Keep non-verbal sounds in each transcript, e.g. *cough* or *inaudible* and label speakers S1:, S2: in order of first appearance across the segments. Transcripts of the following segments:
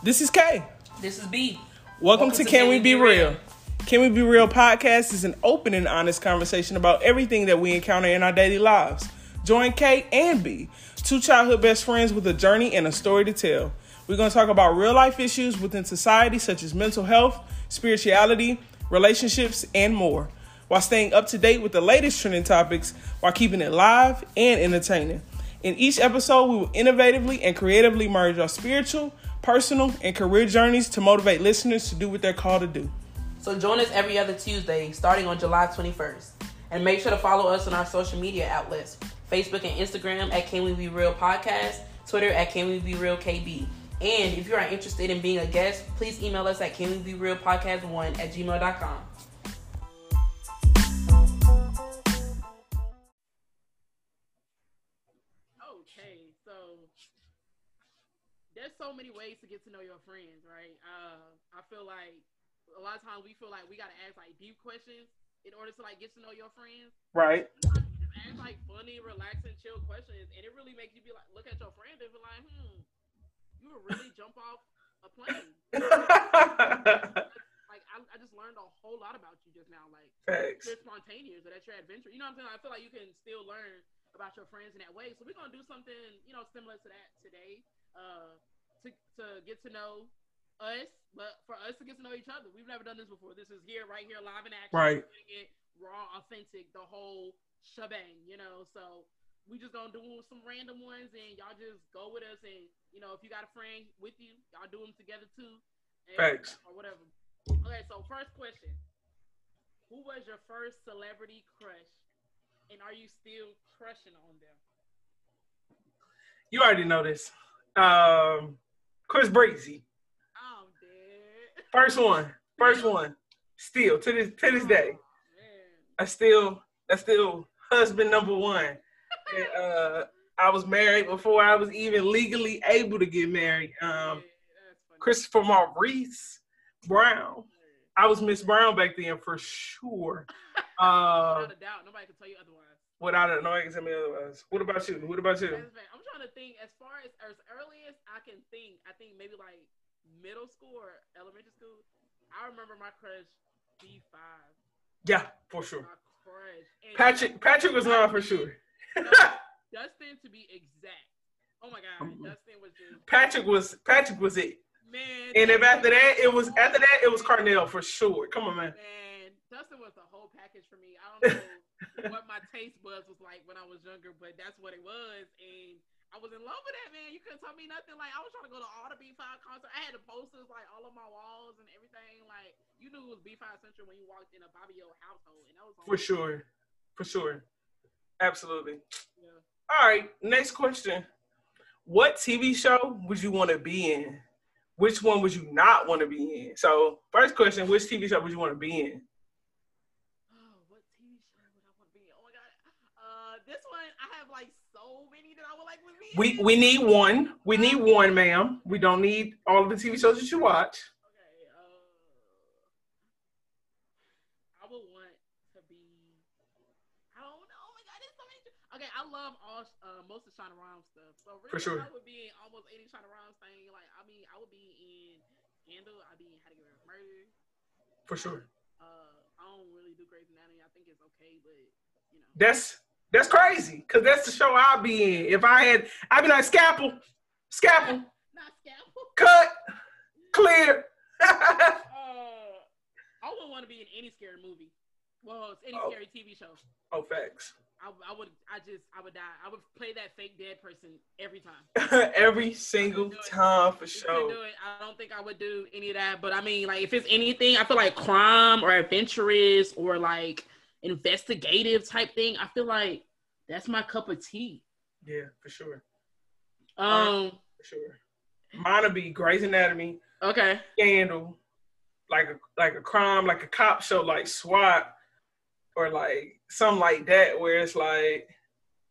S1: This is K.
S2: This is B.
S1: Welcome, to, Can, We Be Real? Can We Be Real podcast is an open and honest conversation about everything that we encounter in our daily lives. Join K and B, two childhood best friends with a journey and a story to tell. We're going to talk about real life issues within society, such as mental health, spirituality, relationships, and more, while staying up to date with the latest trending topics while keeping it live and entertaining. In each episode, we will innovatively and creatively merge our spiritual, personal, and career journeys to motivate listeners to do what they're called to do.
S2: So join us every other Tuesday starting on July 21st. And make sure to follow us on our social media outlets Facebook and Instagram at Can We Be Real Podcast, Twitter at Can We Be Real KB. And if you are interested in being a guest, please email us at Can We Be Real Podcast 1 at gmail.com.
S3: so many ways to get to know your friends, right? Uh, I feel like a lot of times we feel like we gotta ask like deep questions in order to like get to know your friends.
S1: Right.
S3: Ask like funny, relaxing, chill questions, and it really makes you be like, look at your friend and be like, hmm, you would really jump off a plane. *laughs* like I, I just learned a whole lot about you just now. Like
S1: Thanks.
S3: you're spontaneous or that your adventure. You know what I'm saying? I feel like you can still learn about your friends in that way. So we're gonna do something, you know, similar to that today. Uh, to to get to know us, but for us to get to know each other. We've never done this before. This is here, right here, live in action.
S1: Right.
S3: It raw, authentic, the whole shebang, you know. So we just gonna do some random ones, and y'all just go with us. And you know, if you got a friend with you, y'all do them together too. And,
S1: Thanks.
S3: Or whatever. Okay, so first question: Who was your first celebrity crush, and are you still crushing on them?
S1: You already know this. Um, Chris.
S3: I'm dead.
S1: First one. First one. Still to this to this day.
S3: Man.
S1: I still that's still husband number one. And, *laughs* uh, I was married before I was even legally able to get married. Um. Christopher Maurice Brown. I was Miss Brown back then for sure. Uh, *laughs*
S3: Without a doubt, nobody can tell you otherwise.
S1: Without a no, I can tell me otherwise. What about you? What about you?
S3: I'm trying to think as far as as early as I can think. I think maybe like middle school or elementary school. I remember my crush B5.
S1: Yeah, for sure.
S3: My crush. And
S1: Patrick Patrick was mine for sure.
S3: Dustin *laughs* to be exact. Oh my god,
S1: Mhm.
S3: Dustin was just
S1: Patrick was Patrick was it.
S3: man.
S1: And if after that it was after that it was Carnell for sure. Come on, man.
S3: Man, Dustin was the whole package for me. I don't know *laughs* what my taste buds was like when I was younger, but that's what it was, and I was in love with that man. You couldn't tell me nothing. Like I was trying to go to all the B5 concerts. I had the posters like all on my walls and everything. Like you knew it was B5 Central when you walked in a Bobby O household, and that was
S1: For sure. For sure. Absolutely.
S3: Yeah.
S1: All right, next question. What TV show would you want to be in? Which one would you not want to be in? So, first question, which TV show would you want to be in?
S3: Oh, what TV show would I want to be? in? Oh my god. Uh, this one I have like so many that I would like to be.
S1: We we need one. We need one, ma'am. We don't need all of the TV shows that you watch.
S3: Okay, uh, I would want to be. I don't know. Oh my god, there's so many. Okay, I love all uh, most of Shonda Rhimes stuff. So really,
S1: For sure.
S3: I would be in almost any Shonda Rhimes thing. Like, I mean, I would be in Scandal. I'd be in How to Get Away with Murder.
S1: For sure.
S3: Uh, I don't really do Grey's Anatomy. I think it's okay, but you know.
S1: That's that's crazy because that's the show I'll be in. If I had, I'd be like scalpel, scalpel,
S3: Not Scandal.
S1: cut, clear. *laughs*
S3: Uh, I wouldn't want to be in any scary movie. Well, it's any
S1: Oh.
S3: scary TV show.
S1: oh, facts.
S3: I, I would, I just, I would die. I would play that fake dead person every time. *laughs*
S1: Every single time for sure.
S3: do it. I don't think I would do any of that. But I mean, like, if it's anything, I feel like crime or adventurous or like investigative type thing. I feel like that's my cup of tea.
S1: Yeah, for sure.
S3: Um.
S1: For sure. Mine would be Grey's Anatomy,
S3: Okay.
S1: Scandal, like a like a crime, like a cop show, like SWAT, or like something like that, where it's like,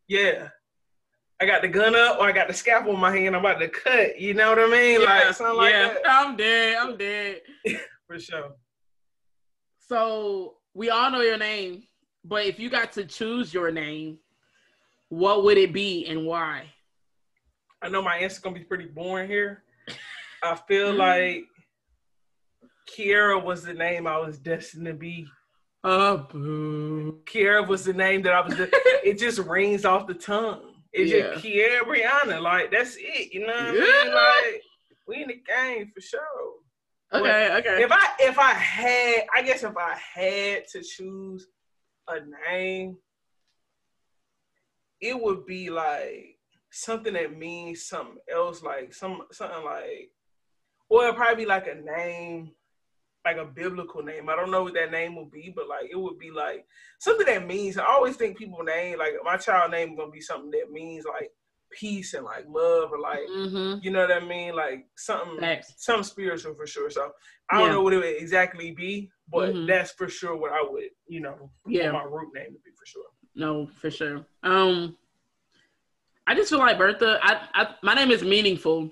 S1: yeah, I got the gun up or I got the scalpel in my hand, I'm about to cut. You know what I mean? like something like
S3: yeah.
S1: that. *laughs*
S3: I'm dead. I'm dead. *laughs*
S1: For sure.
S3: So we all know your name, but if you got to choose your name, what would it be and why?
S1: I know my answer's gonna be pretty boring here, I feel *laughs* like Kiara was the name I was destined to be.
S3: Oh, boo.
S1: Kiara was the name that I was. De- *laughs* it just rings off the tongue. It's
S3: Yeah.
S1: just Kiara Brianna. Like that's it. You know what I mean? Like we in the game for sure.
S3: Okay, okay.
S1: If I if I had, I guess if I had to choose a name, it would be like something that means something else, like some something like, or it'd probably be like a name, like a biblical name. I don't know what that name would be, but like it would be like something that means. I always think people name like my child name gonna be something that means like peace and like love or like
S3: Mm-hmm.
S1: you know what I mean, like something
S3: Facts.
S1: some spiritual for sure. So I don't know what it would exactly be, but
S3: Mhm.
S1: that's for sure what I would, you know,
S3: Yeah.
S1: my root name would be for sure.
S3: No, for sure. Um, I just feel like Bertha. I, I my name is meaningful.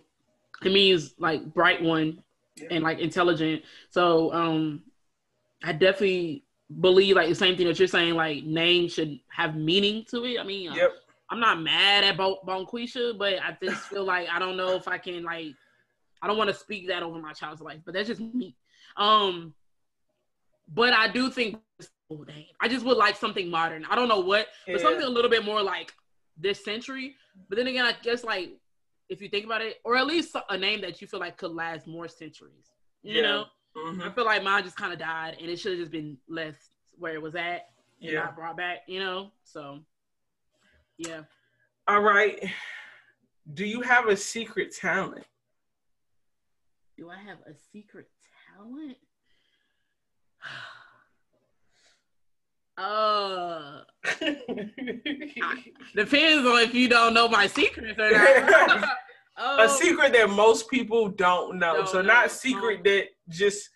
S3: It means like bright one
S1: Yeah.
S3: and like intelligent. So um, I definitely believe like the same thing that you're saying. Like name should have meaning to it. I mean,
S1: Yep.
S3: I'm not mad at Bon Bonquisha, but I just feel like I don't know if I can like. I don't want to speak that over my child's life, but that's just me. Um, but I do think. Oh dang! I just would like something modern. I don't know what, but
S1: Yeah.
S3: something a little bit more like this century. But then again, I guess like if you think about it, or at least a name that you feel like could last more centuries. You
S1: Yeah.
S3: know,
S1: Mhm.
S3: I feel like mine just kind of died, and it should have just been left where it was at and
S1: Yeah.
S3: not brought back. You know, so yeah.
S1: All right. Do you have a secret talent?
S3: Do I have a secret talent? *sighs* Uh, *laughs* depends on if you don't know my secrets or not. *laughs*
S1: a
S3: Oh,
S1: secret that most people don't know.
S3: Don't
S1: so
S3: know.
S1: not secret that just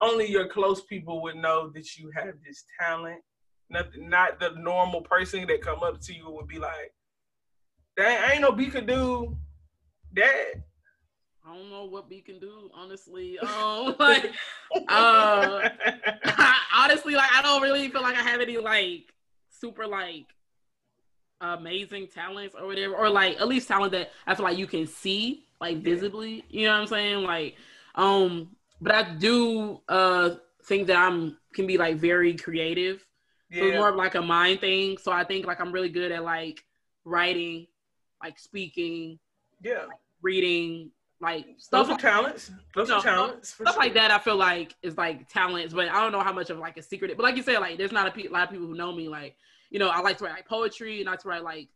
S1: only your close people would know that you have this talent. Nothing, not the normal person that come up to you would be like, "That ain't no B could do that."
S3: I don't know what we can do, honestly. *laughs* Um, like, uh, honestly, like I don't really feel like I have any like super like amazing talents or whatever, or like at least talent that I feel like you can see like visibly. You know what I'm saying? Like, um, but I do uh think that I'm can be like very creative. So it's more of like a mind thing. So I think like I'm really good at like writing, like speaking,
S1: yeah.
S3: reading, like
S1: Those
S3: stuff
S1: are
S3: like
S1: talents. Those
S3: No,
S1: are talents.
S3: Stuff
S1: sure.
S3: like that. I feel like is like talents, but I don't know how much of like a secret. But like you said, like there's not a pe- lot of people who know me. Like you know, I like to write like poetry and I like to write like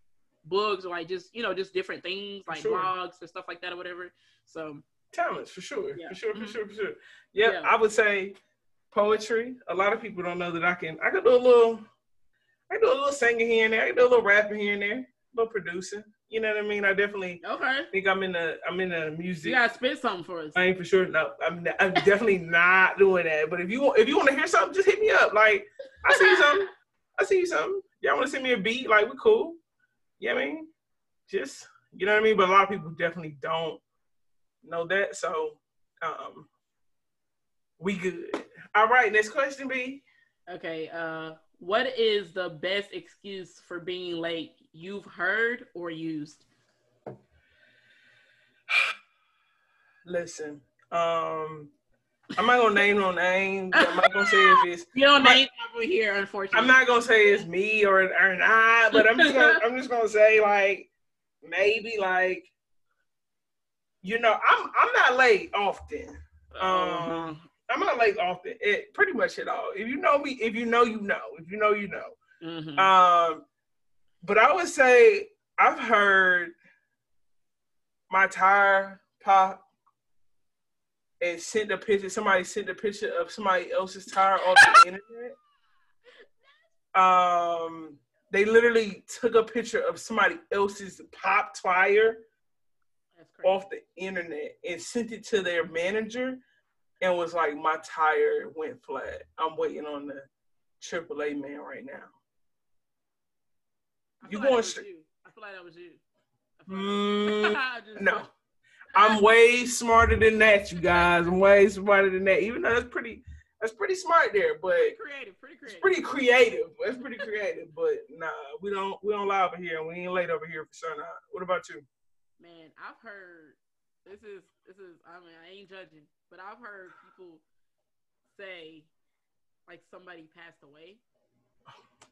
S3: books or like just you know just different things like
S1: Sure.
S3: blogs or stuff like that or whatever. So
S1: talents for sure,
S3: Yeah.
S1: for sure, for
S3: Mhm.
S1: sure, for sure. Yep,
S3: Yeah.
S1: I would say poetry. A lot of people don't know that I can. I can do a little. I can do a little singing here and there. I can do a little rapping here and there. A little producing. You know what I mean? I definitely
S3: okay,
S1: think I'm in the. I'm in the music.
S3: you gotta spit something for us.
S1: I ain't for sure. No, I'm. I'm definitely *laughs* not doing that. But if you want, if you want to hear something, just hit me up. Like I see something. I see something. Y'all want to send me a beat? Like we cool. You know I mean? Just you know what I mean. But a lot of people definitely don't know that. So um, we good. All right. Next question, B.
S3: Okay, uh, what is the best excuse for being late you've heard or used? *sighs*
S1: Listen. Um, I'm not gonna name no names. I'm not gonna say if it's *laughs*
S3: You don't
S1: My-
S3: name over here, unfortunately.
S1: I'm not gonna say it's me or or not, but I'm just gonna I'm just gonna say like maybe like you know I'm I'm not late often.
S3: Uh,
S1: I'm not late often. It pretty much at all. If you know me, if you know you know. If you know you know.
S3: mhm.
S1: Um, but I would say I've heard my tire pop and sent a picture. Somebody sent a picture of somebody else's tire off the *laughs* internet. Um, they literally took a picture of somebody else's pop tire off the internet and sent it to their manager and was like, "My tire went flat. I'm waiting on the AAA man right now." You
S3: like
S1: going straight-
S3: you. I feel like that was you. Like-
S1: Mm, *laughs* no. I'm way smarter than that, you guys. I'm way smarter than that. Even though that's pretty, that's pretty smart there, but
S3: Pretty creative. Pretty
S1: it's pretty creative. It's pretty creative, but nah, we don't we don't lie over here, and we ain't late over here for sure. Not. What about you?
S3: Man, I've heard this is this is. I mean, I ain't judging, but I've heard people say like somebody passed away.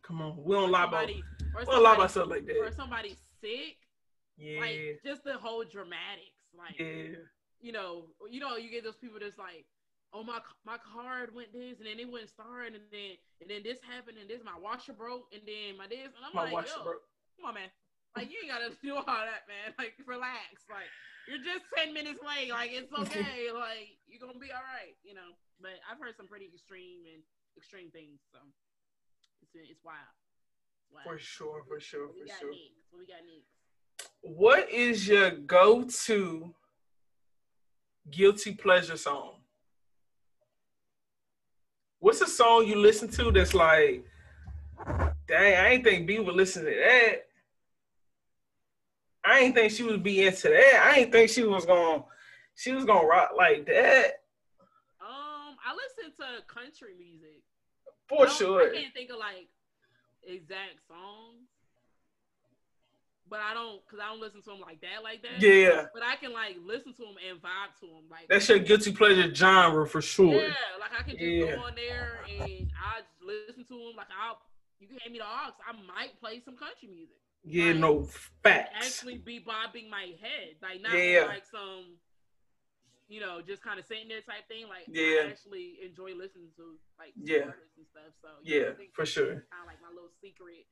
S1: Come on, we don't lie about
S3: or
S1: we don't lie about stuff like
S3: or
S1: that.
S3: somebody sick.
S1: Yeah,
S3: Like just the whole dramatics. Like
S1: yeah,
S3: you know, you know, you get those people that's like, oh my my card went this, and then it went star, and then and then this happened, and this my washer broke, and then my this, and I'm
S1: my
S3: like, yo,
S1: bro.
S3: come on, man, like you ain't gotta do all that, man. Like relax, like you're just ten minutes late, like it's *laughs* okay, like you're gonna be all right, you know. But I've heard some pretty extreme and extreme things, so it's it's wild. It's wild.
S1: For sure, for sure,
S3: What
S1: for sure.
S3: next? What we got next?
S1: What is your go-to guilty pleasure song? What's a song you listen to that's like, dang, I ain't think B would listen to that. I ain't think she would be into that. I ain't think she was gonna, she was gonna rock like that.
S3: Um, I listen to country music.
S1: For
S3: I
S1: sure.
S3: I can't think of like exact songs, but I don't because I don't listen to them like that, like that.
S1: Yeah,
S3: But I can like listen to them and vibe to them, like
S1: that's your guilty pleasure genre for sure.
S3: Yeah, like I can just
S1: Yeah.
S3: go on there and I just listen to them. Like I'll, you can hand me the aux, I might play some country music.
S1: Yeah,
S3: Like,
S1: no facts.
S3: Actually, be bobbing my head, like not
S1: Yeah.
S3: like some, you know, just kind of sitting there type thing. Like
S1: Yeah.
S3: I actually enjoy listening to like
S1: Yeah.
S3: and stuff. So
S1: Yeah, for sure.
S3: Kind of like my little secret.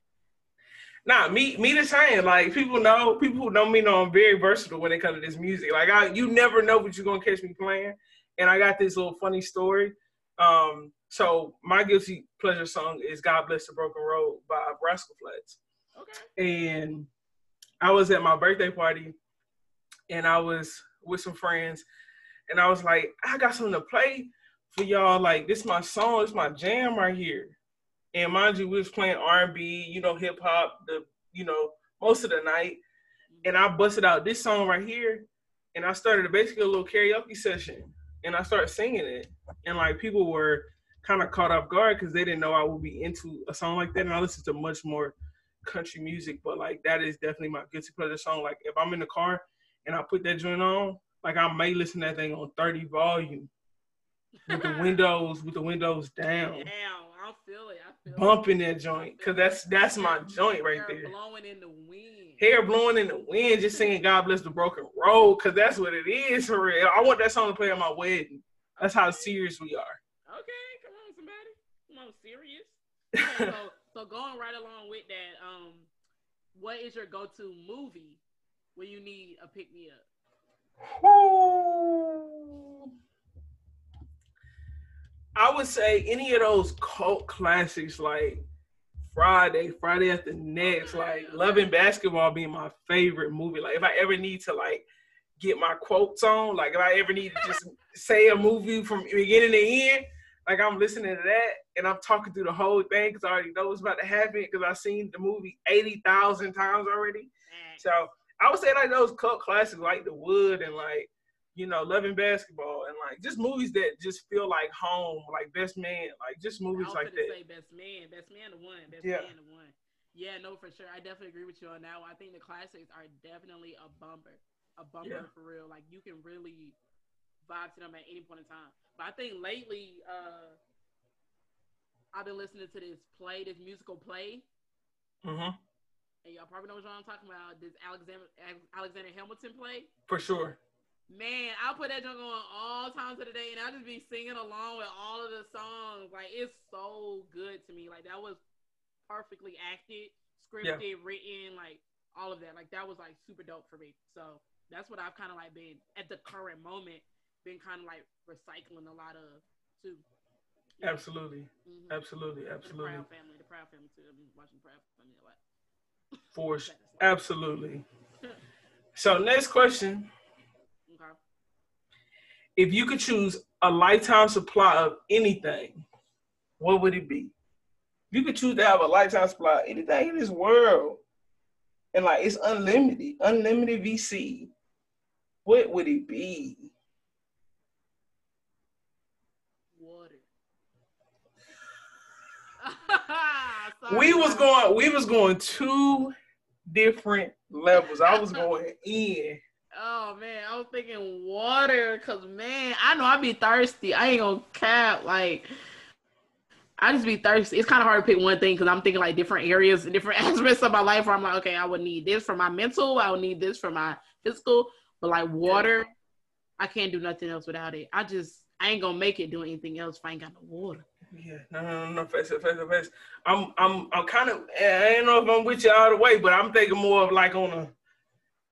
S1: Nah, me me the same. Like people know, people who know me know I'm very versatile when it comes to this music. Like I, you never know what you're gonna catch me playing. And I got this little funny story. Um, so my guilty pleasure song is "God Bless the Broken Road" by Rascal Flatts. And I was at my birthday party, and I was with some friends, and I was like, I got something to play for y'all. Like this, is my song, it's my jam right here. And mind you, we was playing R&B, you know, hip hop, the you know most of the night. And I busted out this song right here, and I started basically a little karaoke session, and I started singing it, and like people were kind of caught off guard because they didn't know I would be into a song like that, and I listened to much more country music, but like that is definitely my guilty pleasure song. Like if I'm in the car and I put that joint on, like I may listen to that thing on 30 volume with the *laughs* windows with the windows down,
S3: Damn, I feel it. I feel it.
S1: bumping that joint, cause that's that's my joint right
S3: Hair
S1: there.
S3: Blowing in the wind.
S1: Hair blowing in the wind, just singing "God Bless the Broken Road," cause that's what it is for real. I want that song to play at my wedding. That's how serious we are.
S3: Okay, come on, somebody. Come on, serious. *laughs* Okay, so, so going right along with that, um, what is your go-to movie when you need a pick me up?
S1: Ooh. I would say any of those cult classics like Friday, Friday After Next, like Love and Basketball being my favorite movie. Like if I ever need to like get my quotes on, like if I ever need to just *laughs* say a movie from beginning to end, like I'm listening to that and I'm talking through the whole thing because I already know what's about to happen because I've seen the movie 80,000 times already. So I would say like those cult classics like The Wood and like you know Love and Basketball and like just movies that just feel like home, like Best Man, like just movies like that.
S3: say best man, best man the one, best
S1: Yeah.
S3: man the one. Yeah, no, for sure. I definitely agree with you on that one. I think the classics are definitely a bumper, a bumper
S1: Yeah.
S3: for real. Like you can really vibe to them at any point in time. But I think lately, uh, I've been listening to this play, this musical play,
S1: hmm
S3: and y'all probably know what I'm talking about. This Alexander Alexander Hamilton play.
S1: For sure.
S3: Man, I'll put that junk on all times of the day, and I'll just be singing along with all of the songs. Like it's so good to me. Like that was perfectly acted, scripted, written, like all of that. Like that was like super dope for me. So that's what I've kind of like been at the current moment, been kind of like recycling a lot of too.
S1: Absolutely.
S3: Mhm.
S1: Absolutely.
S3: The
S1: Absolutely.
S3: Proud Family, the Proud Family too. I've been watching Proud Family a lot.
S1: For
S3: That
S1: sure.
S3: is like-
S1: Absolutely. So next question.
S3: Okay.
S1: If you could choose a lifetime supply of anything, what would it be? If you could choose to have a lifetime supply of anything in this world, and like it's unlimited, unlimited VC, what would it be?
S3: Water. *laughs*
S1: we was going we was going two different levels. I was going in. *laughs*
S3: Oh man, I was thinking water because man, I know I'd be thirsty. I ain't gonna cap like. I just be thirsty. It's kind of hard to pick one thing because I'm thinking like different areas, and different *laughs* aspects of my life where I'm like, okay, I would need this for my mental, I would need this for my physical, but like water, I can't do nothing else without it. I just I ain't gonna make it doing anything else if I ain't got no water.
S1: Yeah, no, no, no, face it, face it, face. I'm, I'm, I'm kind of. I don't know if I'm with you all the way, but I'm thinking more of like on a,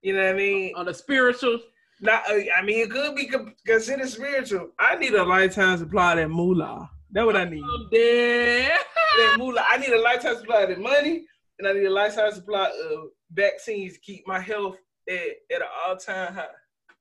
S1: you know what I mean?
S3: On a spiritual.
S1: Not, uh, I mean, it could be considered spiritual. I need a lifetime supply of that moolah. That's what I need.
S3: Oh,
S1: that moolah. I need a lifetime supply of that money, and I need a lifetime supply of vaccines to keep my health at, at an all time high.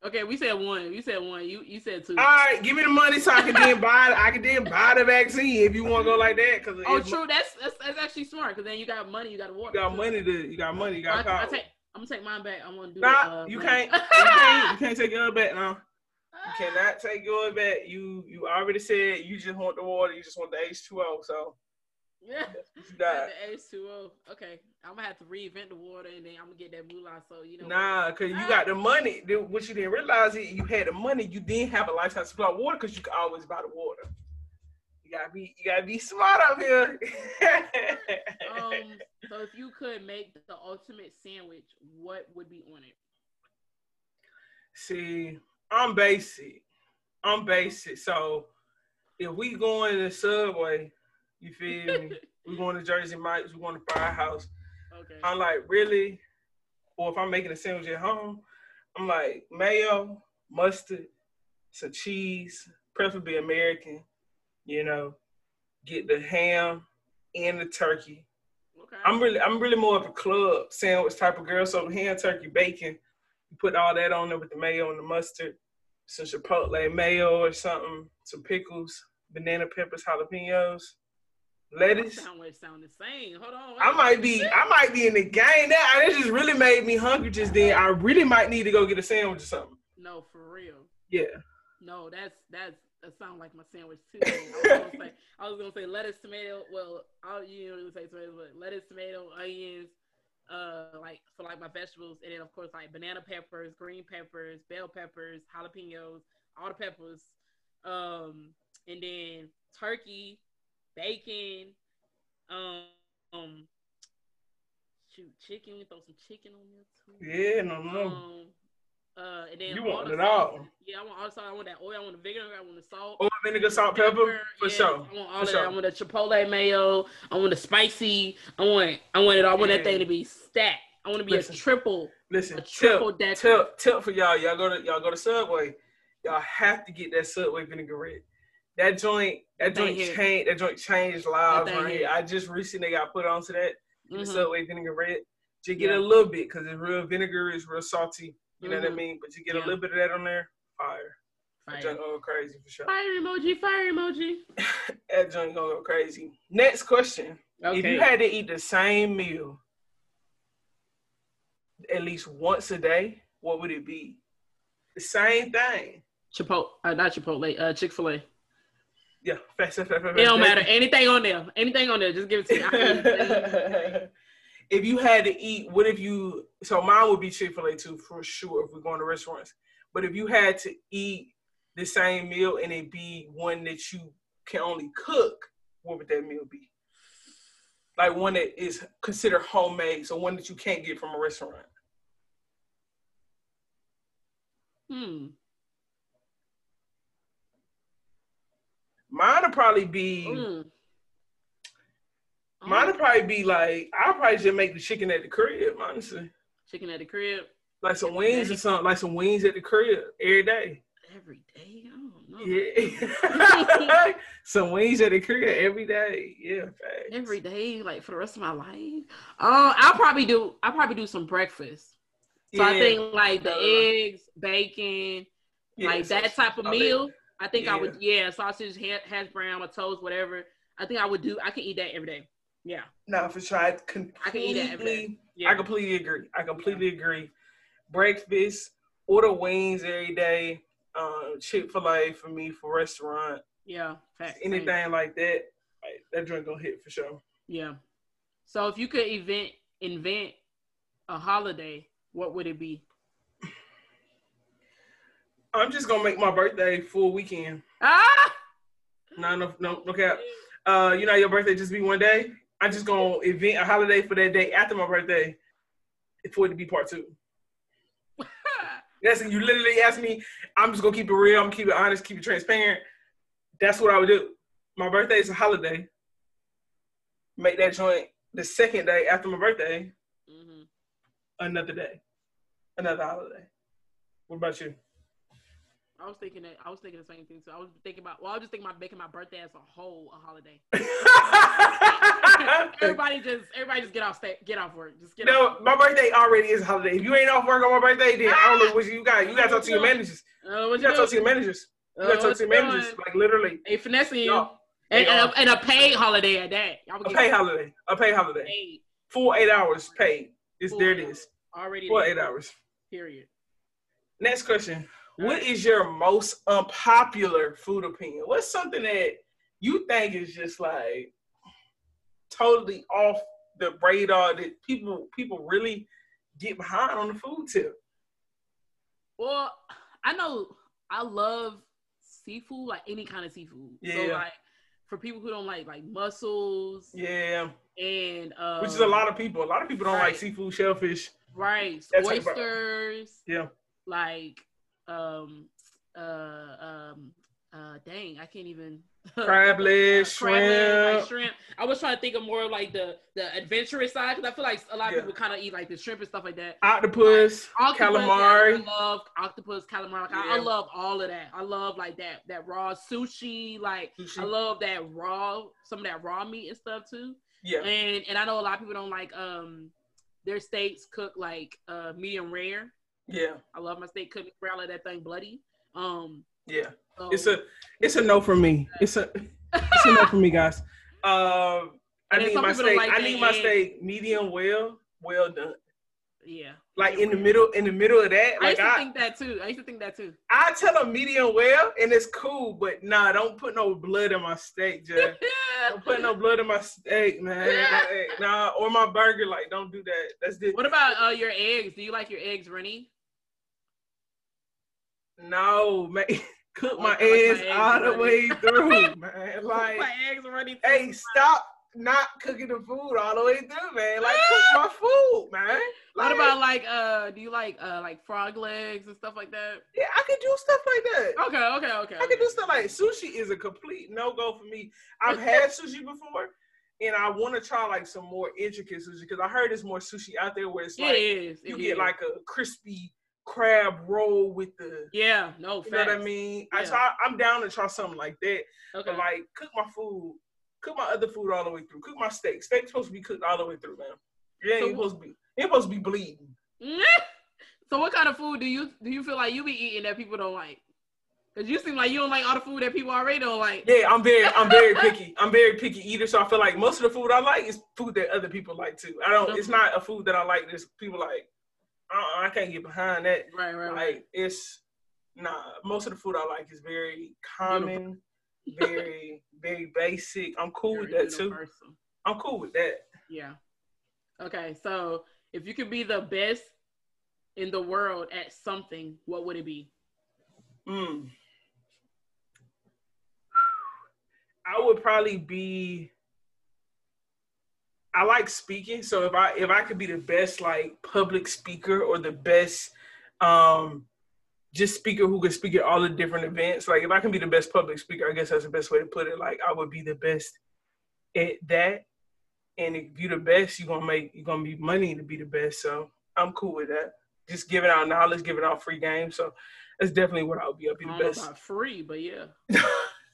S3: Okay, we said one. You said one. You you said two.
S1: All right, give me the money so I can then *laughs* buy. I can then buy the vaccine if you want to go like that. Cause
S3: oh, true. That's, that's that's actually smart. Cause then you got money. You got water.
S1: You got money to. You got money. You got I. I
S3: take, I'm gonna take mine back. I'm gonna do.
S1: Nah, it, uh, you, can't, you can't. You *laughs* can't take yours back now. You cannot take yours back. You you already said you just want the water. You just want the H two O. So
S3: yeah, *laughs* the H two O. Okay, I'm gonna have to reinvent the water, and then I'm gonna get that moolah. So you know.
S1: Nah, cause you got the money. What you didn't realize is you had the money. You didn't have a lifetime supply of water because you could always buy the water. You gotta be you gotta be smart up here. *laughs*
S3: um. So if you could make the ultimate sandwich, what would be on it?
S1: See, I'm basic. I'm basic. So if we going to Subway, you feel me? *laughs* we going to Jersey Mike's, we going to Firehouse. Okay. I'm like, really? Or if I'm making a sandwich at home, I'm like mayo, mustard, some cheese, preferably American. You know, get the ham and the turkey. Okay. I'm really, I'm really more of a club sandwich type of girl. So ham, turkey, bacon, you put all that on there with the mayo and the mustard, some chipotle mayo or something, some pickles, banana peppers, jalapenos lettuce.
S3: Sound sound the same. Hold on.
S1: I might be I might be in the game now. It just really made me hungry just then. I really might need to go get a sandwich or something.
S3: No, for real.
S1: Yeah.
S3: No, that's that's that sound like my sandwich too. I was, say, *laughs* I was gonna say lettuce, tomato. Well, I'll you know say tomatoes, but lettuce, tomato, onions, uh, like for like my vegetables, and then of course like banana peppers, green peppers, bell peppers, jalapenos, all the peppers, um, and then turkey, bacon, um, um shoot, chicken. We throw some chicken on there
S1: too. Yeah, no, no.
S3: Um, uh, and then
S1: you want it all.
S3: Yeah, I want also I want that oil. I want the vinegar. I want the salt.
S1: Oil, vinegar, salt, pepper, pepper for yeah, sure.
S3: I want all
S1: for
S3: of that. I want the chipotle mayo. I want the spicy. I want I want it. I want yeah. that thing to be stacked. I want to be listen, a triple.
S1: Listen,
S3: a triple
S1: tip, tip, tip for y'all. Y'all go to y'all go to Subway. Y'all have to get that Subway vinaigrette that joint that joint changed that joint changed lives right here. I just recently got put onto that mm-hmm. the Subway vinaigrette. You get yeah. a little bit because it's real vinegar is real salty. You know mm-hmm. what I mm-hmm. mean? But you get yeah. a little bit of that on there, fire. fire. That joint go crazy for sure.
S3: Fire emoji, fire emoji. *laughs*
S1: that joint gonna go crazy. Next question. Okay. If you had to eat the same meal at least once a day, what would it be? The same thing.
S3: Chipotle, uh, not Chipotle, uh, Chick Fil A.
S1: Yeah, fast, fast, fast,
S3: It don't matter. Anything on there. Anything on there. Just give it to me. *laughs*
S1: if you had to eat, what if you? So mine would be Chick Fil A too, for sure. If we're going to restaurants, but if you had to eat the same meal and it be one that you can only cook, what would that meal be? Like one that is considered homemade, so one that you can't get from a restaurant.
S3: Hmm.
S1: Mine would probably be. Mm. Mine would probably be like I'll probably just make the chicken at the crib, honestly.
S3: Chicken at the crib.
S1: Like some every wings day. or something, like some wings at the crib every day.
S3: Every day, I don't know.
S1: Yeah, *laughs* some wings at the crib every day. Yeah, facts.
S3: every day, like for the rest of my life. Uh, I'll probably do. I'll probably do some breakfast. So yeah. I think like the uh, eggs, bacon, yeah, like that type of meal. I think yeah. I would, yeah, sausage, hash brown, or toast, whatever. I think I would do. I can eat that every day. Yeah.
S1: No, for sure. I completely, I can eat that every day. Yeah. I completely agree. I completely yeah. agree. Breakfast, order wings every day. Um, Chick Fil A for me for restaurant.
S3: Yeah.
S1: Fact, Anything same. like that, like, that drink gonna hit for sure.
S3: Yeah. So if you could event invent a holiday, what would it be?
S1: I'm just gonna make my birthday full weekend.
S3: Ah.
S1: No, no, no, no cap. Uh, you know, your birthday just be one day. I'm just gonna event a holiday for that day after my birthday for it to be part two. That's you literally asked me. I'm just gonna keep it real. I'm gonna keep it honest, keep it transparent. That's what I would do. My birthday is a holiday. Make that joint the second day after my birthday,
S3: Mhm.
S1: another day, another holiday. What about you?
S3: I was thinking that. I was thinking the same thing. So I was thinking about. Well, I was just thinking about making my birthday as a whole a holiday. *laughs* everybody just, everybody just get off, sta- get off work. Just get
S1: no,
S3: off.
S1: my birthday already is a holiday. If you ain't off work on my birthday, then I don't know what you got. You gotta talk to your managers.
S3: Uh,
S1: You
S3: what you
S1: gotta talk to your managers. You
S3: Uh,
S1: gotta talk to your managers.
S3: doing?
S1: Like literally,
S3: They finessing you,
S1: No,
S3: and, and, a, and a paid holiday at that. Y'all
S1: a pay holiday. A paid holiday.
S3: paid
S1: Full eight hours paid. It's
S3: Full
S1: there. It is
S3: already.
S1: Full eight hours.
S3: Period.
S1: Next question. What is your most unpopular food opinion? What's something that you think is just like totally off the radar that people people really get behind on the food tip?
S3: Well, I know I love seafood, like any kind of seafood. So
S1: Yeah.
S3: like for people who don't like like mussels
S1: Yeah,
S3: and um,
S1: which is a lot of people. A lot of people don't like seafood, shellfish.
S3: right
S1: That type of-
S3: oysters.
S1: Yeah.
S3: Like um uh um uh dang, I can't even
S1: Crab legs, *laughs*
S3: Crab legs, like
S1: shrimp.
S3: shrimp. I was trying to think of more of like the the adventurous side because I feel like a lot of
S1: Yeah.
S3: people kind of eat like the shrimp and stuff like that.
S1: Octopus,
S3: Octopus, yeah,
S1: calamari.
S3: I love octopus, calamari. Like, I, I love all of that. I love like that that raw sushi. Like I love that raw some of that raw meat and stuff too.
S1: Yeah,
S3: And and I know a lot of people don't like um their steaks cooked like uh medium rare.
S1: Yeah,
S3: I love my steak cooked rare. I that thing bloody. Um,
S1: yeah.
S3: so,
S1: It's a it's a no for me. It's a it's a no for me, guys. *laughs* Um, I need my steak.
S3: like
S1: I need my steak medium well, well done.
S3: yeah.
S1: Like in the middle, in the middle of that,
S3: I
S1: like
S3: used to
S1: I,
S3: think that too. I used to think that too.
S1: I tell them medium well, and it's cool, but nah, don't put no blood in my steak, Jay. *laughs* Don't put no blood in my steak, man. Nah, or my burger. Like, don't do that. That's the
S3: what about uh your eggs? Do you like your eggs runny?
S1: no, man. *laughs* Cook my
S3: like- I my
S1: eggs
S3: eggs
S1: all the way through, *laughs* man. Like,
S3: my eggs are runny.
S1: hey, stop not cooking the food all the way through, man. Like, cook my *laughs* food, man.
S3: What about like uh do you like uh like frog legs and stuff like that?
S1: Yeah, I can do stuff like that.
S3: Okay, okay, okay.
S1: I can do stuff like sushi is a complete no go for me. I've *laughs* had sushi before, and I want to try like some more intricate sushi because I heard there's more sushi out there where it's
S3: It
S1: like
S3: is.
S1: you
S3: it
S1: get
S3: is.
S1: like a crispy crab roll with the.
S3: yeah, no,
S1: You know what I
S3: facts.
S1: mean? I
S3: Yeah.
S1: try, I'm down to try something like that.
S3: Okay.
S1: But like, cook my food, cook my other food all the way through. Cook my steak. Steak's supposed to be cooked all the way through, man. You ain't
S3: So-
S1: supposed to be. Ain't supposed to be bleeding. *laughs*
S3: so what kind of food do you do you feel like you be eating that people don't like? Cause you seem like you don't like all the food that people already don't like.
S1: Yeah, I'm very, I'm very *laughs* picky. I'm very picky eater, so I feel like most of the food I like is food that other people like too. I don't. It's not a food that I like. This people like. Uh, I can't get behind that.
S3: Right, right, right.
S1: Like it's nah. Most of the food I like is very common, very, very basic. I'm cool with
S3: Very
S1: that too. I'm cool with that.
S3: Yeah. Okay, so if you could be the best in the world at something, what would it be?
S1: Mm. I would probably be. I like speaking, so if I if I could be the best like public speaker or the best um just speaker who could speak at all the different events, like if I can be the best public speaker, I guess that's the best way to put it. Like I would be the best at that. And if you're the best, you're gonna make you're gonna be money to be the best. So I'm cool with that. Just giving out knowledge, giving out free games. So that's definitely what I would be. I'll be the best.
S3: free, but *laughs*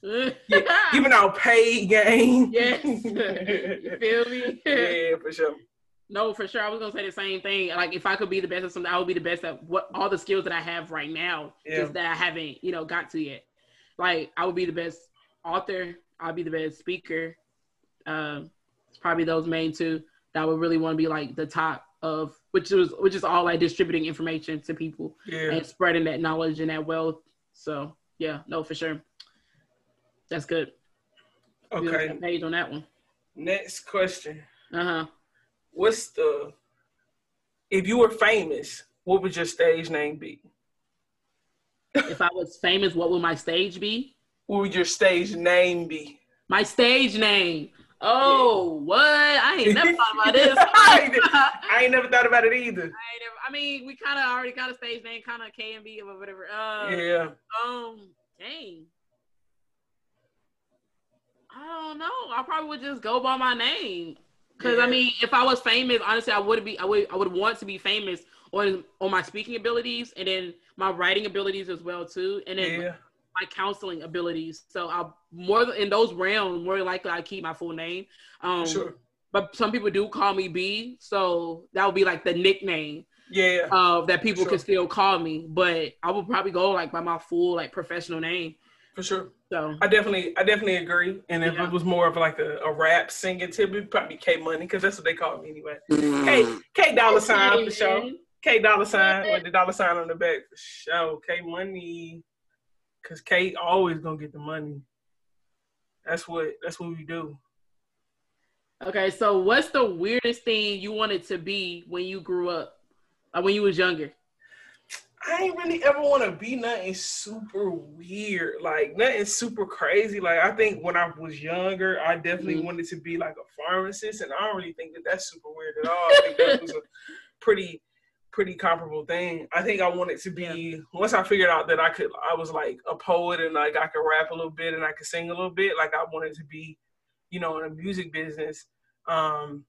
S3: *laughs* yeah.
S1: Giving out paid game.
S3: yes. *laughs* you feel me?
S1: yeah, for sure.
S3: No, for sure. I was gonna say the same thing. Like if I could be the best at something, I would be the best at what all the skills that I have right now,
S1: Yeah.
S3: just that I haven't, you know, got to yet. Like I would be the best author. I'd be the best speaker. Um, it's probably those main two that I would really want to be like the top of, which is which is all like distributing information to people
S1: Yeah.
S3: and spreading that knowledge and that wealth. So yeah, no, for sure. That's good. Be on the
S1: Okay.
S3: Page on that one.
S1: Next question.
S3: Uh huh.
S1: What's the if you were famous, what would your stage name be?
S2: if I was famous, what would my stage be?
S1: What would your stage name be?
S2: My stage name. Oh, yeah. what? I ain't never thought about *laughs* this.
S1: I, ain't, I, ain't, never thought about it either. *laughs* I
S2: never. I mean, we kind of already got a stage name, kind of K and B or whatever. Uh,
S1: yeah.
S2: Um. Dang. I don't know. I probably would just go by my name. Cause yeah. I mean, if I was famous, honestly, I would be. I would. I would want to be famous on on my speaking abilities and then my writing abilities as well too, and then yeah. my counseling abilities. So I more in those realms, more likely I keep my full name. Um,
S1: sure.
S2: But some people do call me B, so that would be like the nickname.
S1: Yeah.
S2: Uh, that people sure. can still call me, but I would probably go like by my full like professional name.
S1: For sure.
S2: So
S1: I definitely, I definitely agree. And if yeah. it was more of like a, a rap singing tip, it'd probably K Money because that's what they call me anyway. Mm. K K Dollar Sign for sure. K Dollar Sign with the dollar sign on the back for sure. K Money, cause K always gonna get the money. That's what that's what we do.
S2: Okay, so what's the weirdest thing you wanted to be when you grew up, like when you was younger?
S1: I ain't really ever want to be nothing super weird, like nothing super crazy. Like I think when I was younger, I definitely mm-hmm. wanted to be like a pharmacist, and I don't really think that that's super weird at all. I think that was a pretty, pretty comparable thing. I think I wanted to be yeah. once I figured out that I could, I was like a poet and like I could rap a little bit and I could sing a little bit. Like I wanted to be, you know, in the music business. Um,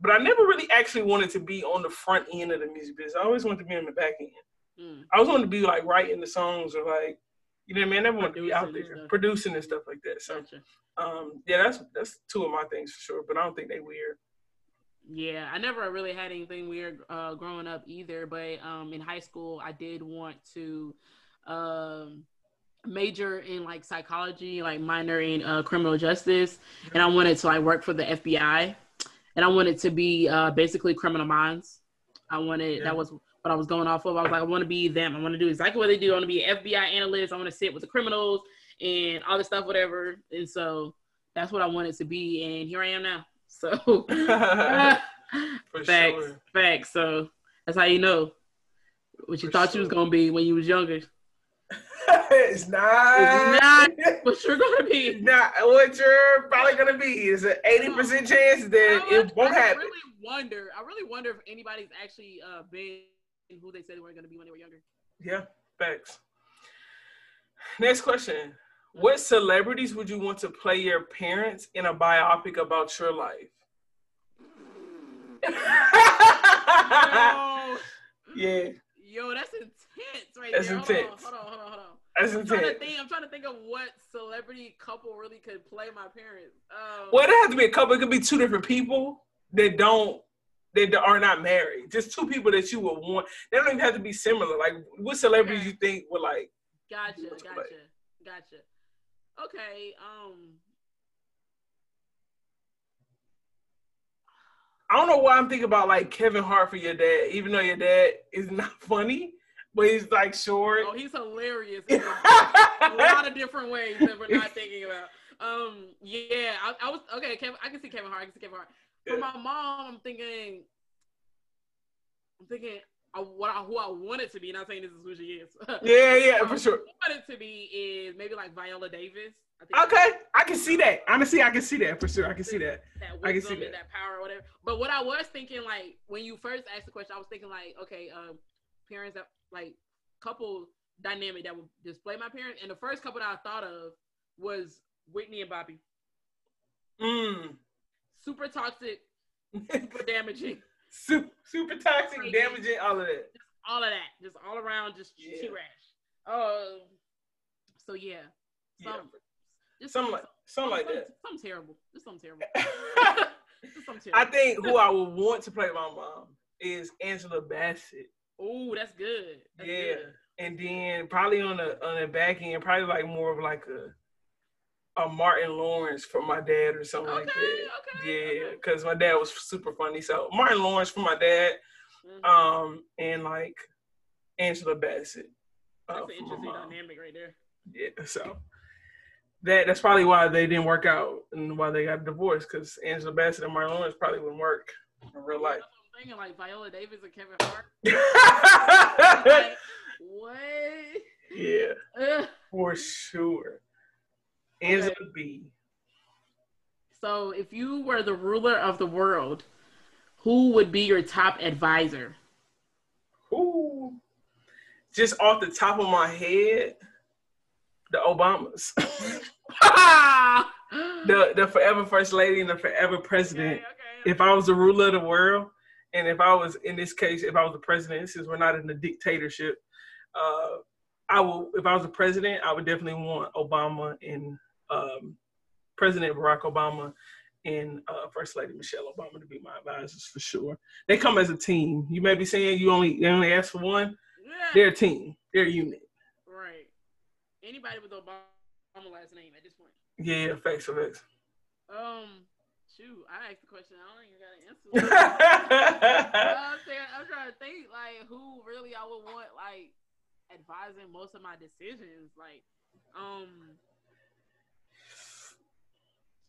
S1: but I never really actually wanted to be on the front end of the music business. I always wanted to be on the back end. Mm. I was wanting to be like writing the songs or like, you know what I mean? I never want to be out there stuff. producing and stuff like that. So, gotcha. um, yeah, that's that's two of my things for sure. But I don't think they weird.
S2: Yeah, I never really had anything weird uh, growing up either. But um, in high school, I did want to um, major in like psychology, like minor in uh, criminal justice, and I wanted to like work for the FBI, and I wanted to be uh, basically criminal minds. I wanted yeah. that was what I was going off of. I was like, I want to be them. I want to do exactly what they do. I want to be an FBI analyst. I want to sit with the criminals and all this stuff, whatever. And so that's what I wanted to be. And here I am now. *laughs* So *laughs* facts, sure. facts. So that's how you know what you For thought sure. you was gonna be when you was younger. *laughs*
S1: it's not.
S2: It's not what you're gonna be.
S1: Not what you're probably gonna be. It's an eighty percent chance that I, it won't
S3: I
S1: happen.
S3: I really wonder. I really wonder if anybody's actually uh, been who they said they were going to be when they were younger.
S1: Yeah, facts. Next question. What celebrities would you want to play your parents in a biopic about your life? Yo. *laughs* Yeah.
S3: Yo, that's intense right
S1: that's
S3: there.
S1: Intense.
S3: Hold on, hold on, hold on, hold on.
S1: That's
S3: I'm
S1: intense.
S3: Trying to think, I'm trying to think of what celebrity couple really could play my parents. Um,
S1: well, it has to be a couple. It could be two different people that don't they are not married. Just two people that you would want. They don't even have to be similar. Like, what celebrities okay. you think would like?
S3: Gotcha, gotcha, gotcha. Okay. Um.
S1: I don't know why I'm thinking about like Kevin Hart for your dad, even though your dad is *laughs* not funny, but he's like short.
S3: Oh, he's hilarious in a *laughs* lot of different ways that we're not thinking about. Um, yeah, I, I was okay. Kevin, I can see Kevin Hart. I can see Kevin Hart. For my mom, I'm thinking, I'm thinking I, what I, who I want it to be. Not saying this is who she is. *laughs*
S1: yeah, yeah, for sure.
S3: I want it to be is maybe like Viola Davis.
S1: I okay, I can see that. Honestly, I can see that for sure. I can see that.
S3: that I can see that. that power or whatever. But what I was thinking, like when you first asked the question, I was thinking like, okay, um, parents that like couple dynamic that would display my parents, and the first couple that I thought of was Whitney and Bobby.
S1: Mm
S3: super toxic, super *laughs* damaging.
S1: Super, super toxic, crazy. damaging, all of that.
S3: Just all of that. Just all around, just yeah. rash. Oh, so yeah. Some,
S1: yeah. Something like, something like
S3: some,
S1: that.
S3: Something terrible. Just something terrible. *laughs*
S1: something terrible. I think who I would want to play my mom is Angela Bassett.
S3: Oh, that's good. That's
S1: yeah.
S3: Good.
S1: And then probably on the on the back end, probably like more of like a a Martin Lawrence for my dad or something
S3: okay,
S1: like that.
S3: Okay,
S1: yeah, because my dad was super funny. So Martin Lawrence for my dad, mm-hmm. um, and like Angela Bassett.
S3: Uh, that's an interesting dynamic right there.
S1: Yeah, so that that's probably why they didn't work out and why they got divorced because Angela Bassett and Martin Lawrence probably wouldn't work in real life.
S3: I'm thinking like Viola Davis and Kevin Hart. *laughs* like, What?
S1: Yeah, for sure. Angela
S3: Okay.
S1: B.
S3: So, if you were the ruler of the world, who would be your top advisor?
S1: Who? Just off the top of my head, the Obamas. *laughs* the the forever first lady and the forever president.
S3: Okay, okay.
S1: If I was the ruler of the world, and if I was in this case, if I was the president, since we're not in a dictatorship, uh, I will. If I was the president, I would definitely want Obama and um, President Barack Obama and uh, First Lady Michelle Obama to be my advisors for sure. They come as a team. You may be saying you only they only ask for one.
S3: Yeah.
S1: They're a team. They're a unit.
S3: Right. Anybody with Obama last name at this point.
S1: Yeah, facts of facts.
S3: Um, shoot, I asked the question. I don't even got an answer. *laughs* I'm, saying, I'm trying to think like who really I would want like advising most of my decisions. Like, um,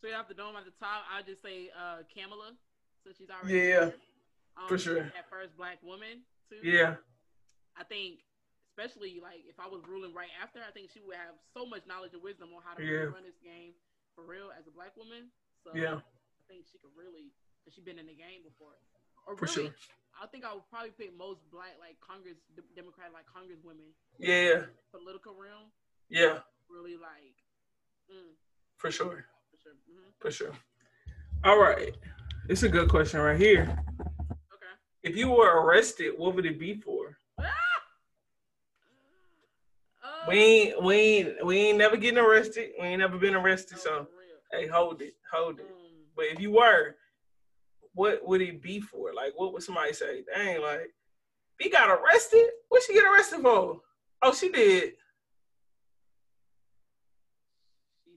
S3: straight off the dome at the top, I'll just say uh Kamala, So she's already
S1: Yeah,
S3: um,
S1: for sure.
S3: That first black woman too.
S1: yeah,
S3: I think, especially like if I was ruling right after, I think she would have so much knowledge and wisdom on how to
S1: Yeah.
S3: run this game for real as a black woman. So
S1: yeah,
S3: I think she could really, cause she's been in the game before. Or
S1: for
S3: really,
S1: sure.
S3: I think I would probably pick most black, like Congress, d- Democrat, like Congress women,
S1: Yeah,
S3: political realm.
S1: yeah,
S3: Really like, mm,
S1: for sure.
S3: For sure. hmm
S1: For sure. All right. It's a good question right here.
S3: Okay.
S1: If you were arrested, what would it be for?
S3: Uh,
S1: We ain't we ain't we ain't never getting arrested. We ain't never been arrested, so
S3: for
S1: hey, hold it, hold it.
S3: Um,
S1: But if you were, what would it be for? Like what would somebody say? Dang, like he got arrested? What she get arrested for? Oh, she did.
S3: she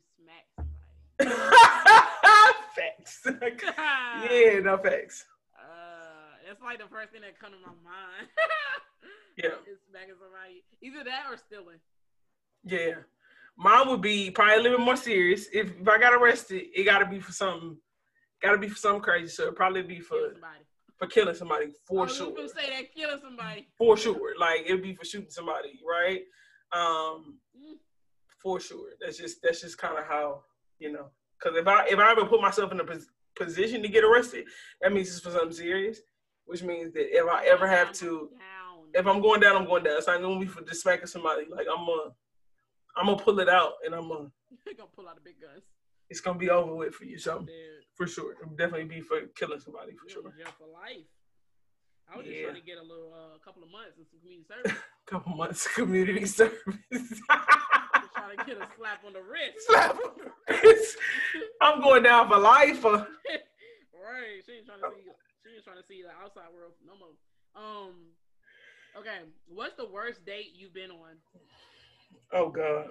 S3: *laughs*
S1: facts. *laughs* yeah, no facts.
S3: Uh, that's like the first thing that come to my mind. *laughs*
S1: Yeah.
S3: Smacking somebody. Either that or stealing.
S1: Yeah. Mine would be probably a little bit more serious. If, if I got arrested, it gotta be for something gotta be for something crazy. So it'd probably be for
S3: Killing somebody.
S1: for killing somebody for
S3: was
S1: sure.
S3: say that killing somebody.
S1: For sure. Like it'd be for shooting somebody, right? Um
S3: Mm.
S1: for sure. That's just that's just kind of how, you know. Cause if I if I ever put myself in a pos- position to get arrested, that means it's for something serious. Which means that if I ever have to if I'm going down, I'm going down. It's not gonna be for just smacking somebody. Like I'm gonna, I'm gonna pull it out, and I'm gonna. *laughs*
S3: Gonna pull out the big guns.
S1: It's gonna be over with for you, so for sure. It'll definitely be for killing somebody for sure.
S3: jail for life. I was just trying to get a little, uh, couple of months some community service. *laughs*
S1: Couple months of community service.
S3: trying to get a slap on the wrist.
S1: Slap on the wrist. I'm going down for life. uh. *laughs*
S3: right. She ain't trying to see. She ain't trying to see the outside world no more. Um. Okay. What's the worst date you've been on?
S1: Oh God.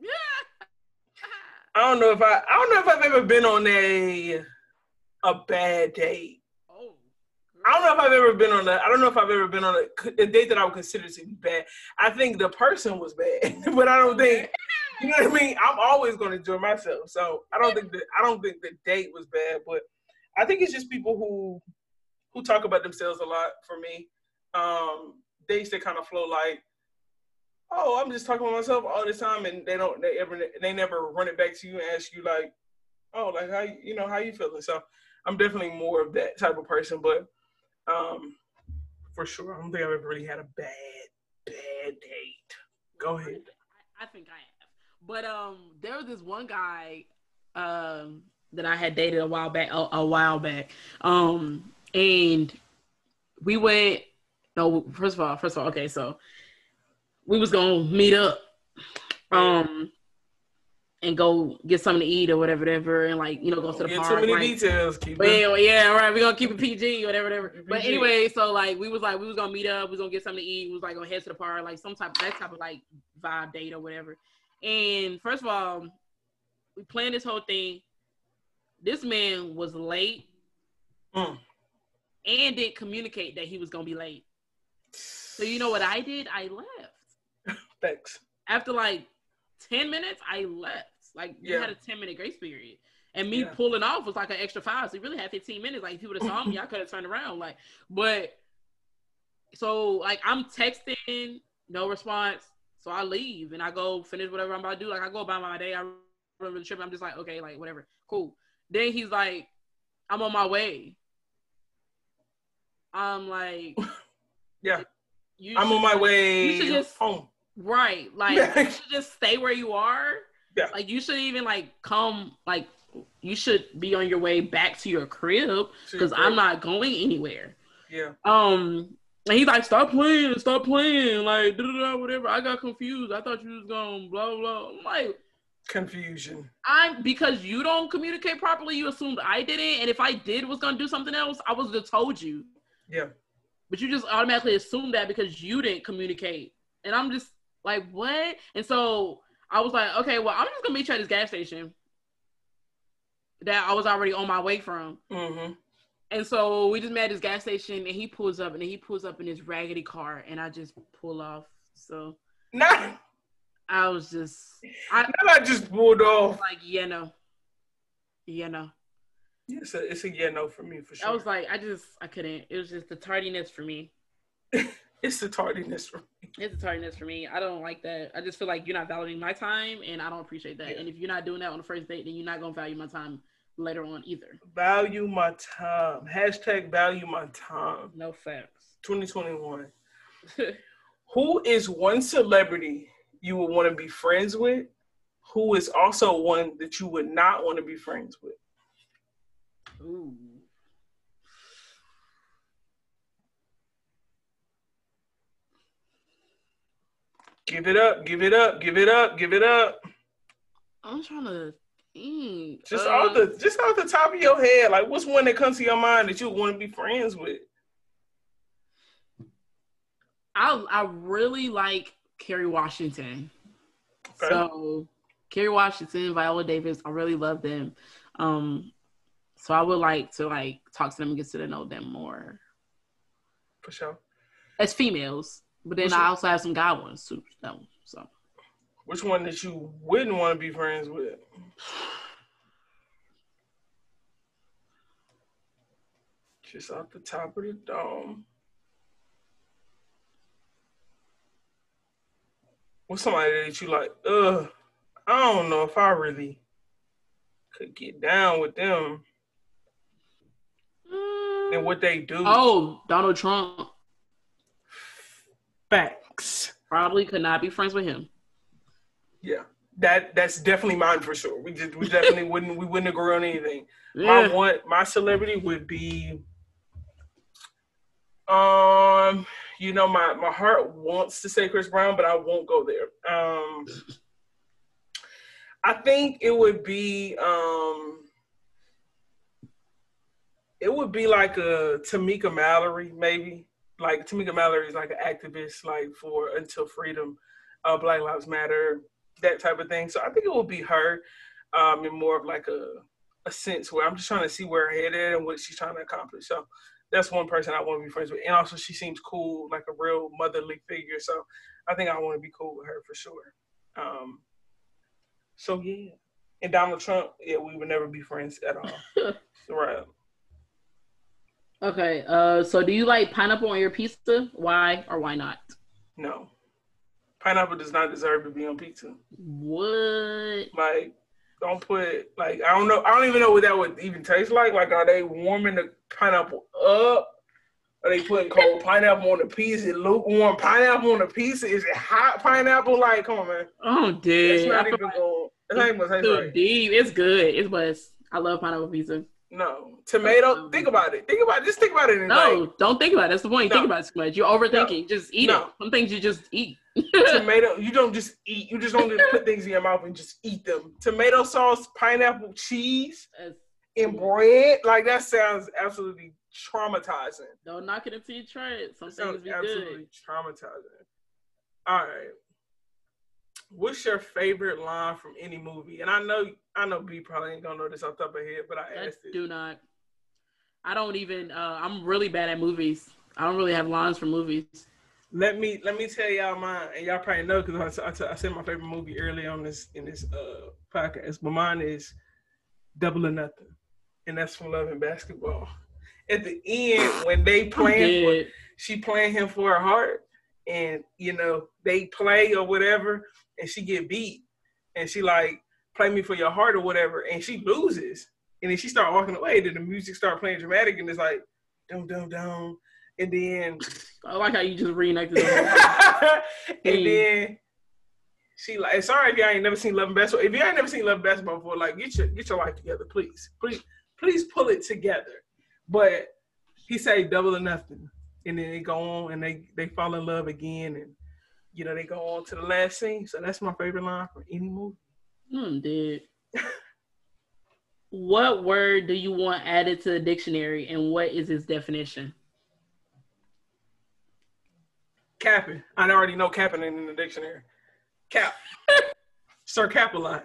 S3: Yeah. *laughs*
S1: I don't know if I. I don't know if I've ever been on a a bad date. I don't know if I've ever been on a. I don't know if I've ever been on a, a date that I would consider to be bad. I think the person was bad, *laughs* but I don't think. You know what I mean? I'm always going to enjoy myself, so I don't think that. I don't think the date was bad, but I think it's just people who who talk about themselves a lot. For me, um, dates that kind of flow like, oh, I'm just talking about myself all the time, and they don't. They ever. They never run it back to you and ask you like, oh, like how you know how you feeling. So I'm definitely more of that type of person, but um, for sure, I don't think I've ever really had a bad, bad date. Go ahead.
S3: I, I think I have. But um, there was this one guy um that I had dated a while back. A, a while back. Um, and we went. No, first of all, first of all, okay, so we was gonna meet up, um, and go get something to eat or whatever, whatever, and like you know go to the
S1: get
S3: park.
S1: too many
S3: right?
S1: details. Keep it.
S3: Yeah, all right. We're gonna keep it PG, whatever, whatever. But anyway, so like we was like we was gonna meet up, we was gonna get something to eat, we was like gonna head to the park, like some type that type of like vibe date or whatever. And first of all, we planned this whole thing. This man was late
S1: Mm.
S3: and didn't communicate that he was gonna be late. So you know what I did? I left. *laughs*
S1: Thanks.
S3: After like 10 minutes, I left. Like you
S1: Yeah.
S3: had a 10 minute grace period. And me
S1: Yeah.
S3: pulling off was like an extra five. So you really had 15 minutes. Like if you would have saw me, I *laughs* could have turned around. Like, but so like I'm texting no response. So I leave and I go finish whatever I'm about to do. Like I go about my day. I remember the trip. I'm just like, okay, like whatever, cool. Then he's like, I'm on my way. I'm like, *laughs*
S1: Yeah. I'm on my way
S3: you should just-
S1: home.
S3: Right. Like you *laughs* should just stay where you are.
S1: Yeah.
S3: Like you shouldn't even like come like you should be on your way back to your crib because I'm not going anywhere.
S1: Yeah.
S3: Um and he's like, stop playing, stop playing, like whatever. I got confused. I thought you was going blah blah. I'm like,
S1: Confusion.
S3: I'm because you don't communicate properly, you assumed I didn't. And if I did was gonna do something else, I would have told you.
S1: Yeah.
S3: But you just automatically assume that because you didn't communicate. And I'm just like, what? And so I was like, okay, well, I'm just gonna meet you at this gas station that I was already on my way from.
S1: Mm-hmm.
S3: And so we just met at this gas station and he pulls up and then he pulls up in his raggedy car and I just pull off. So *laughs*
S1: Not,
S3: I was just I
S1: not I just pulled off.
S3: like, yeah, no. Yeah, no.
S1: It's a, it's a yeah no for me for sure.
S3: I was like, I just I couldn't. It was just the tardiness for me. *laughs*
S1: it's the tardiness for me.
S3: It's a tardiness for me. I don't like that. I just feel like you're not valuing my time and I don't appreciate that.
S1: Yeah.
S3: And if you're not doing that on the first date, then you're not gonna value my time later on either.
S1: Value my time. Hashtag value my time.
S3: No facts.
S1: 2021. *laughs* Who is one celebrity you would want to be friends with? Who is also one that you would not want to be friends with?
S3: Ooh.
S1: Give it up, give it up, give it up, give it up.
S3: I'm trying to think.
S1: Just
S3: Uh,
S1: off the just off the top of your head, like what's one that comes to your mind that you want to be friends with?
S3: I I really like Kerry Washington.
S1: Okay.
S3: So Kerry Washington, Viola Davis, I really love them. Um, so I would like to like talk to them and get to know them more
S1: For sure.
S3: as females. But then
S1: What's
S3: I also have some guy ones too. though. So
S1: Which one that you wouldn't want to be friends with? Just off the top of the dome. What's somebody that you like? Ugh, I don't know if I really could get down with them and what they do.
S3: Oh, Donald Trump
S1: facts.
S3: probably could not be friends with him.
S1: Yeah, that that's definitely mine for sure. We just we *laughs* definitely wouldn't we wouldn't agree on anything. My
S3: Yeah.
S1: one my celebrity would be um you know my my heart wants to say Chris Brown, but I won't go there. Um I think it would be um it would be like a Tamika Mallory, maybe. Like Tamika Mallory is like an activist, like for until freedom, uh, Black Lives Matter, that type of thing. So I think it will be her, um, in more of like a a sense where I'm just trying to see where her head is and what she's trying to accomplish. So that's one person I want to be friends with, and also she seems cool, like a real motherly figure. So I think I want to be cool with her for sure. Um, so yeah, and Donald Trump, yeah, we would never be friends at all. *laughs* right.
S3: Okay. Uh, so do you like pineapple on your pizza? Why or why not?
S1: No. Pineapple does not deserve to be on pizza.
S3: What?
S1: Like, don't put like I don't know. I don't even know what that would even taste like. Like, are they warming the pineapple up? Are they putting cold pineapple on the pizza? Lukewarm pineapple on the pizza? Is it hot pineapple? Like, come on, man.
S3: Oh, dude. I
S1: not
S3: feel
S1: even
S3: like
S1: going. It's not even gonna taste right.
S3: deep. It's good. It's best. I love pineapple pizza.
S1: No tomato. Oh. Think about it. Think about it. Just think about it.
S3: No,
S1: like,
S3: don't think about it. That's the point.
S1: No.
S3: think about it too much. You're overthinking. Just eat
S1: No.
S3: it. Some things you just eat.
S1: tomato. You don't just eat. You just don't just put things in your mouth and just eat them. Tomato sauce, pineapple, cheese, and bread. Like that sounds absolutely traumatizing.
S3: don't knock it until you try it. Some things be
S1: absolutely
S3: good.
S1: traumatizing. All right. What's your favorite line from any movie? And I know I know B probably ain't gonna know this off the top of her head, but I
S3: I
S1: asked it.
S3: do not. I don't even. Uh, I'm really bad at movies. I don't really have lines for movies.
S1: Let me let me tell y'all mine, and y'all probably know because I, I, I said my favorite movie early on this in this uh podcast. But mine is Double or Nothing, and that's from Love and Basketball. At the end, when they playing for she playing him for her heart, and you know they play or whatever, and she get beat, and she like play me for your heart or whatever, and she loses, and then she start walking away. Then the music start playing dramatic, and it's like dum dum dum, and then
S3: I like how you just reenacted. The *laughs*
S1: and then she like, sorry if y'all ain't never seen Love and Basketball. If you ain't never seen Love and Basketball before, like get your get your life together, please, please, please pull it together. But he say double or nothing, and then they go on and they they fall in love again, and you know they go on to the last scene. So that's my favorite line from any movie.
S3: Hmm, I'm dead. what word do you want added to the dictionary, and what is its definition?
S1: Capping. I already know capping in the dictionary. Cap. *laughs* Sir Capeline.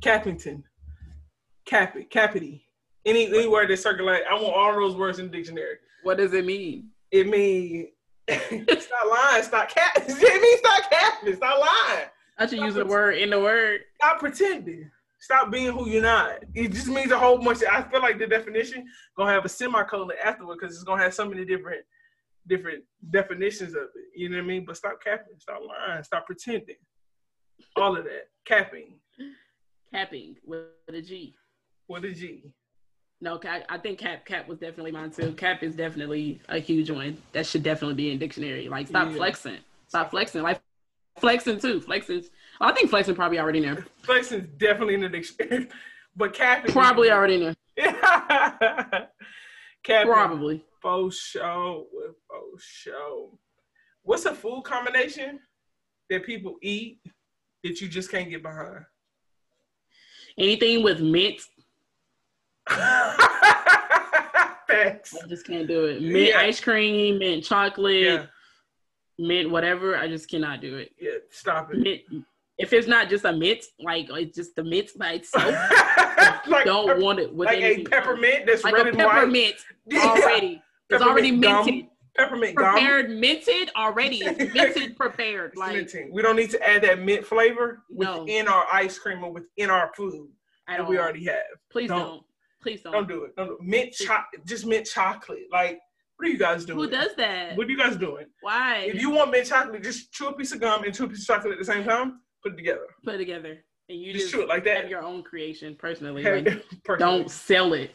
S1: Cappington. Cappy. Cappity. Any any word that circulate. I want all those words in the dictionary.
S3: What does it mean?
S1: It means *laughs* stop lying. Stop cap. *laughs* It means stop capping. Stop lying.
S3: I should use the word in the word.
S1: Stop pretending. Stop being who you're not. It just means a whole bunch. Of, I feel like the definition gonna have a semicolon afterward because it's gonna have so many different different definitions of it. You know what I mean? But stop capping. Stop lying. Stop pretending. All of that. Capping.
S3: Capping with a G.
S1: With a G.
S3: No, I, I think cap cap was definitely mine too. Cap is definitely a huge one. That should definitely be in dictionary. Like stop
S1: Yeah.
S3: flexing. Stop flexing. Like flexing too. Flexing. I think flexing probably already there.
S1: Flexing's definitely in the dictionary. *laughs* But capping.
S3: Probably already in there. *laughs*
S1: Capping.
S3: Probably.
S1: Faux show with faux show. What's a food combination that people eat that you just can't get behind?
S3: Anything with mint, *laughs*
S1: Facts.
S3: I just can't do it. Mint
S1: Yeah.
S3: ice cream, mint chocolate,
S1: Yeah,
S3: mint whatever. I just cannot do it.
S1: yeah. Stop it.
S3: Mint. If it's not just a mint, like it's just the mint by *laughs* itself,
S1: like
S3: don't
S1: pep-
S3: want it with
S1: like a peppermint that's
S3: like
S1: red
S3: a
S1: and white.
S3: peppermint *laughs*
S1: Yeah.
S3: already. It's
S1: Peppermint
S3: already
S1: gum.
S3: minted.
S1: Peppermint gum.
S3: prepared minted already. *laughs* It's minted prepared. Like
S1: minting. We don't need to add that mint flavor
S3: No.
S1: within our ice cream or within our food
S3: I
S1: that we already have.
S3: Please
S1: don't.
S3: don't. Please don't.
S1: Don't do it. Don't do it. Mint cho- just mint chocolate. Like, what are you guys doing?
S3: Who does that?
S1: What are you guys doing?
S3: Why?
S1: If you want mint chocolate, just chew a piece of gum and chew a piece of chocolate at the same time. Put it together.
S3: put it together and you
S1: Just
S3: just,
S1: chew it like
S3: have
S1: that.
S3: your own creation personally. Like, *laughs*
S1: personally,
S3: don't sell it.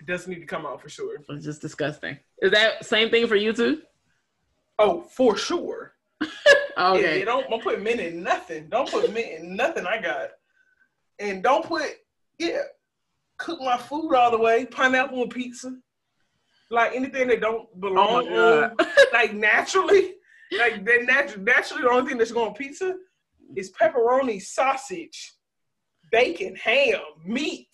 S1: It doesn't need to come out for sure.
S3: It's just disgusting. Is that same thing for you too?
S1: Oh, for sure. *laughs*
S3: Okay.
S1: Yeah, don't, don't put mint in nothing. Don't put mint in nothing I got. And don't put, yeah, cook my food all the way. Pineapple on pizza. Like anything that don't
S3: Oh
S1: belong on, *laughs* like naturally, like that natu- naturally the only thing that's going on pizza is pepperoni, sausage, bacon, ham, meat,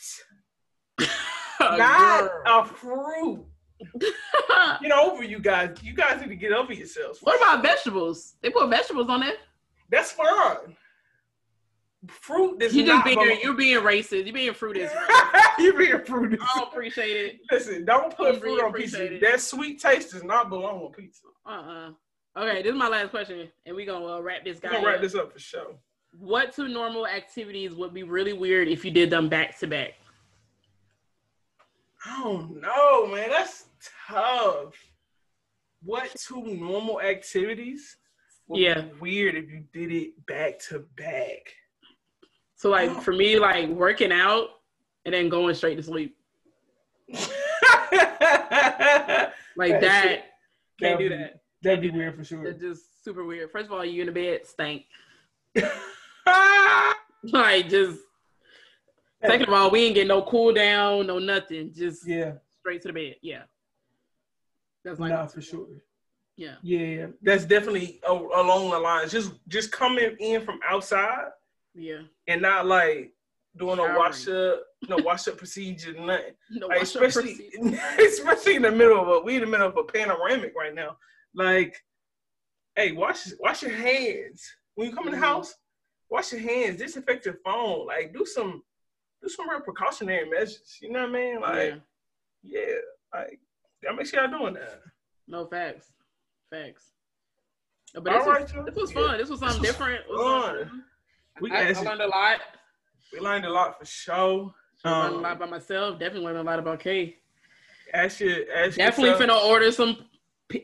S1: *laughs* not a fruit. *laughs* Get over you guys. You guys need to get over yourselves.
S3: what about vegetables? They put vegetables on there.
S1: That's fine. Fruit does
S3: You just
S1: not
S3: being
S1: belong.
S3: you're being racist. You're being fruitist.
S1: you're being fruit. *laughs*
S3: I don't appreciate it.
S1: Listen, don't put fruit
S3: really
S1: on pizza.
S3: it.
S1: That sweet taste does not belong on pizza.
S3: Uh uh Okay, this is my last question, and we're gonna uh, wrap this
S1: We're
S3: guy.
S1: gonna wrap
S3: up.
S1: this up for sure.
S3: What two normal activities would be really weird if you did them back to back?
S1: I don't know, man. That's tough. What two normal activities? would be
S3: Yeah.
S1: weird if you did it back to back.
S3: So like oh. for me, like working out and then going straight to sleep. *laughs* Like
S1: That
S3: that, can't do that.
S1: That'd be weird for sure.
S3: It's just super weird. First of all, you in the bed stank. *laughs* Like just second of all, we ain't get no cool down, no nothing. Just
S1: yeah,
S3: straight to the bed. Yeah. That's like
S1: nah, for sure.
S3: yeah.
S1: Yeah, that's definitely along the lines. Just just coming in from outside
S3: Yeah.
S1: and not like doing a wash up, no wash up procedure, nothing. *laughs*
S3: No,
S1: Like, especially *laughs* especially in the middle of a we in the middle of a panoramic right now. Like, hey, wash wash your hands when you come in the
S3: Mhm.
S1: house. Wash your hands, disinfect your phone. Like, do some do some real precautionary measures. You know what I mean? Like,
S3: yeah.
S1: yeah, like y'all make sure y'all doing that.
S3: No facts. Facts. But
S1: All
S3: this,
S1: right,
S3: was, this was
S1: Yeah.
S3: fun. This was something
S1: was
S3: different.
S1: Fun. We
S3: I, I learned a lot.
S1: we learned a lot for sure.
S3: I learned a
S1: Um,
S3: lot about myself. Definitely learned a lot about Kay.
S1: Ask your, ask
S3: Definitely
S1: yourself,
S3: finna order some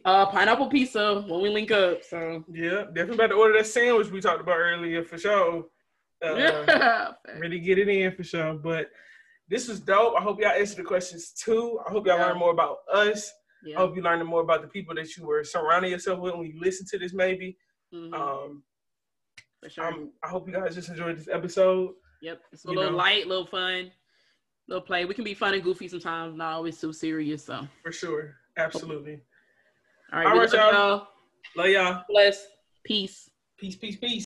S3: uh, pineapple pizza when we link up. So
S1: Yeah, definitely about to order that sandwich we talked about earlier for sure. Uh,
S3: yeah, *laughs*
S1: Really get it in for sure. But this was dope. I hope y'all answered the questions too. I hope y'all
S3: Yeah.
S1: learned more about us. I hope you learned more about the people that you were surrounding yourself with when you listen to this, maybe.
S3: Mhm,
S1: Um,
S3: for sure.
S1: I'm, I hope you guys just enjoyed this episode.
S3: yep, it's a
S1: you
S3: little
S1: know.
S3: light, little fun, little play. We can be fun and goofy sometimes, not always too serious. So,
S1: For sure. Absolutely.
S3: right,
S1: All y'all.
S3: y'all.
S1: Love y'all.
S3: Bless. Peace.
S1: Peace, peace, peace.